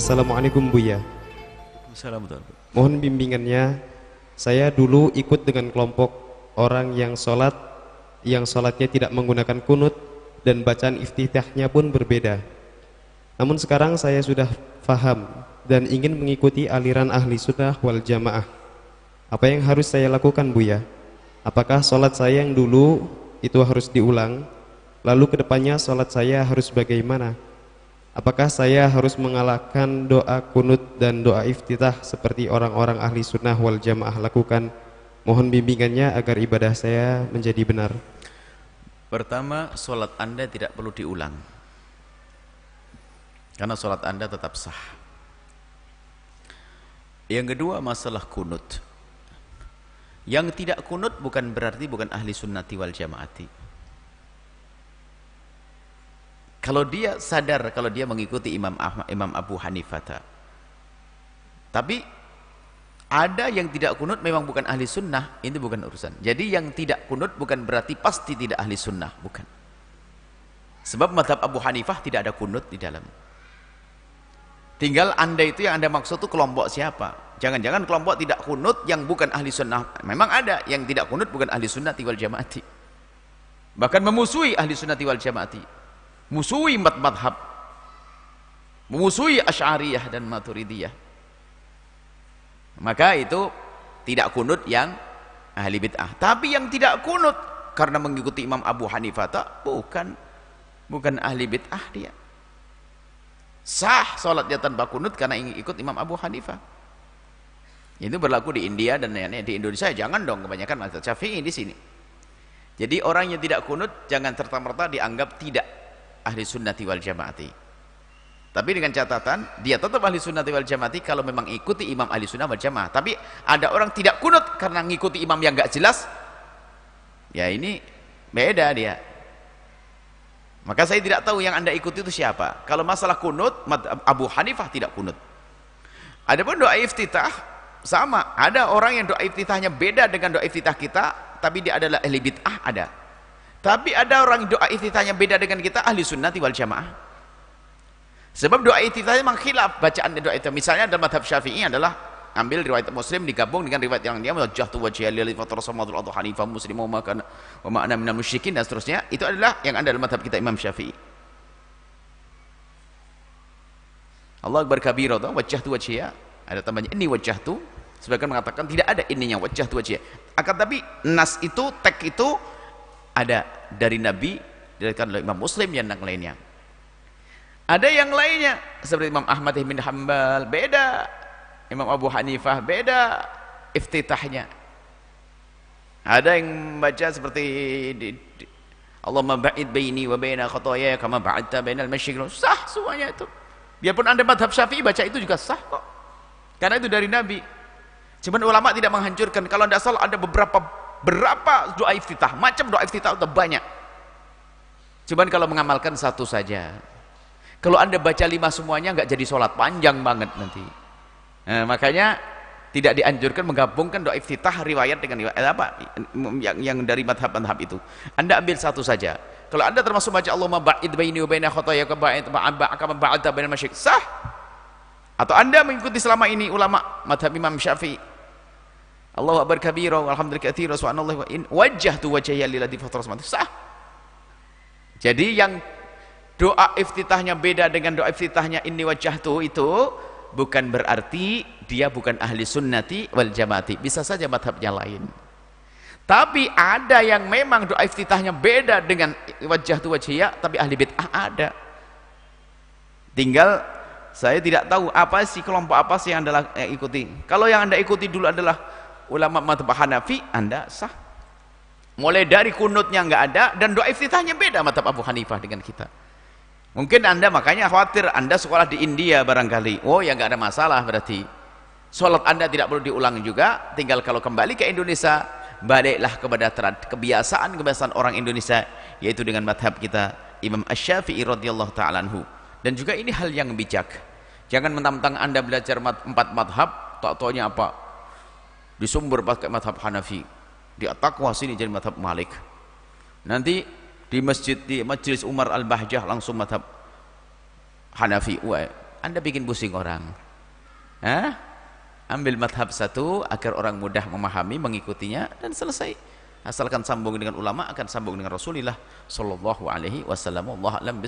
Assalamualaikum Buya. Assalamualaikum. Mohon bimbingannya. Saya dulu ikut dengan kelompok orang yang sholat, yang sholatnya tidak menggunakan kunut dan bacaan iftitahnya pun berbeda. Namun sekarang saya sudah faham dan ingin mengikuti aliran ahli sunnah wal jamaah. Apa yang harus saya lakukan Buya? Apakah sholat saya yang dulu itu harus diulang? Lalu ke depannya sholat saya harus bagaimana? Apakah saya harus mengalahkan doa kunut dan doa iftitah seperti orang-orang ahli sunnah wal jamaah lakukan? Mohon bimbingannya agar ibadah saya menjadi benar. Pertama, solat anda tidak perlu diulang. Karena solat anda tetap sah. Yang kedua, masalah kunut. Yang tidak kunut bukan berarti bukan ahli sunnati wal jamaati. Kalau dia sadar kalau dia mengikuti Imam Ahmad, Imam Abu Hanifah. Tapi ada yang tidak kunut memang bukan ahli sunnah, itu bukan urusan. Jadi yang tidak kunut bukan berarti pasti tidak ahli sunnah, bukan. Sebab madhab Abu Hanifah tidak ada kunut di dalam. Tinggal anda itu yang anda maksud itu kelompok siapa? Jangan-jangan kelompok tidak kunut yang bukan ahli sunnah. Memang ada yang tidak kunut bukan ahli sunnah wal jamaati. Bahkan memusuhi ahli sunnah wal jamaati musuhi empat madhab. Memusuhi Ash'ariyah dan Maturidiyah. Maka itu tidak kunut yang ahli bid'ah. Tapi yang tidak kunut karena mengikuti Imam Abu Hanifah tak, bukan. Bukan ahli bid'ah dia. Sah sholatnya tanpa kunut karena ingin ikut Imam Abu Hanifah itu berlaku di India dan di Indonesia jangan dong kebanyakan mazhab Syafi'i di sini. Jadi orang yang tidak kunut jangan serta-merta dianggap tidak ahli sunnati wal jamaati. Tapi dengan catatan dia tetap ahli sunnati wal jamaati kalau memang ikuti imam ahli sunnah wal jamaah. Tapi ada orang tidak kunut karena mengikuti imam yang gak jelas. Ya ini beda dia. Maka saya tidak tahu yang anda ikuti itu siapa. Kalau masalah kunut Abu Hanifah tidak kunut. Ada pun doa iftitah sama. Ada orang yang doa iftitahnya beda dengan doa iftitah kita tapi dia adalah ahli bid'ah ada tapi ada orang doa iftitahnya beda dengan kita ahli sunnati wal jamaah. Sebab doa iftitahnya memang khilaf bacaan doa itu. Misalnya dalam madhab syafi'i adalah ambil riwayat muslim digabung dengan riwayat yang dia wajjahtu wajhiya lillahi fatara samawati wal ardi hanifan musliman wa kana wa ma ana minal musyrikin dan seterusnya. Itu adalah yang ada dalam madhab kita Imam Syafi'i. Allah akbar kabira wajjahtu wajhiya ada tambahnya ini wajjahtu sebagian mengatakan tidak ada ininya wajjahtu wajhiya. Akan tapi nas itu tek itu ada dari Nabi diriwayatkan oleh Imam Muslim yang lainnya. Ada yang lainnya seperti Imam Ahmad bin Hambal beda. Imam Abu Hanifah beda iftitahnya. Ada yang baca seperti di, di, Allahumma ba'id baini wa baina khataya kama ba'adta bainal masyriq sah semuanya itu. Biarpun anda madhab syafi'i baca itu juga sah kok. Karena itu dari Nabi. Cuman ulama tidak menghancurkan. Kalau tidak salah ada beberapa berapa doa iftitah? Macam doa iftitah itu banyak. Cuman kalau mengamalkan satu saja. Kalau anda baca lima semuanya nggak jadi sholat. Panjang banget nanti. Nah, makanya tidak dianjurkan menggabungkan doa iftitah riwayat dengan riwayat apa? Yang, yang dari madhab-madhab itu. Anda ambil satu saja. Kalau anda termasuk baca Allahumma ba'id baini wa baina khotoyaka ba'id ba'akama ba'adha baina masyik sah. Atau anda mengikuti selama ini ulama madhab Imam Syafi'i Allahu akbar kabira walhamdulillah katsira subhanallah wa in wajjahtu sah. Jadi yang doa iftitahnya beda dengan doa iftitahnya ini wajjahtu itu bukan berarti dia bukan ahli sunnati wal jamaati. Bisa saja madhabnya lain. Tapi ada yang memang doa iftitahnya beda dengan wajah tu wajhiya tapi ahli bid'ah ada. Tinggal saya tidak tahu apa sih kelompok apa sih yang anda ikuti. Kalau yang anda ikuti dulu adalah ulama madhab Hanafi anda sah. Mulai dari kunutnya nggak ada dan doa iftitahnya beda madhab Abu Hanifah dengan kita. Mungkin anda makanya khawatir anda sekolah di India barangkali. Oh ya nggak ada masalah berarti. Sholat anda tidak perlu diulang juga. Tinggal kalau kembali ke Indonesia baliklah kepada kebiasaan kebiasaan orang Indonesia yaitu dengan madhab kita Imam Ash-Syafi'i radhiyallahu ta'ala dan juga ini hal yang bijak. Jangan mentang-mentang anda belajar empat madhab tak taunya apa di sumber pakai madhab Hanafi. Di At-Taqwa sini jadi madhab Malik. Nanti di masjid di majlis Umar Al-Bahjah langsung madhab Hanafi. Wah, anda bikin pusing orang. Hah? ambil madhab satu agar orang mudah memahami mengikutinya dan selesai. Asalkan sambung dengan ulama akan sambung dengan Rasulullah sallallahu alaihi wasallam. Wallahu alam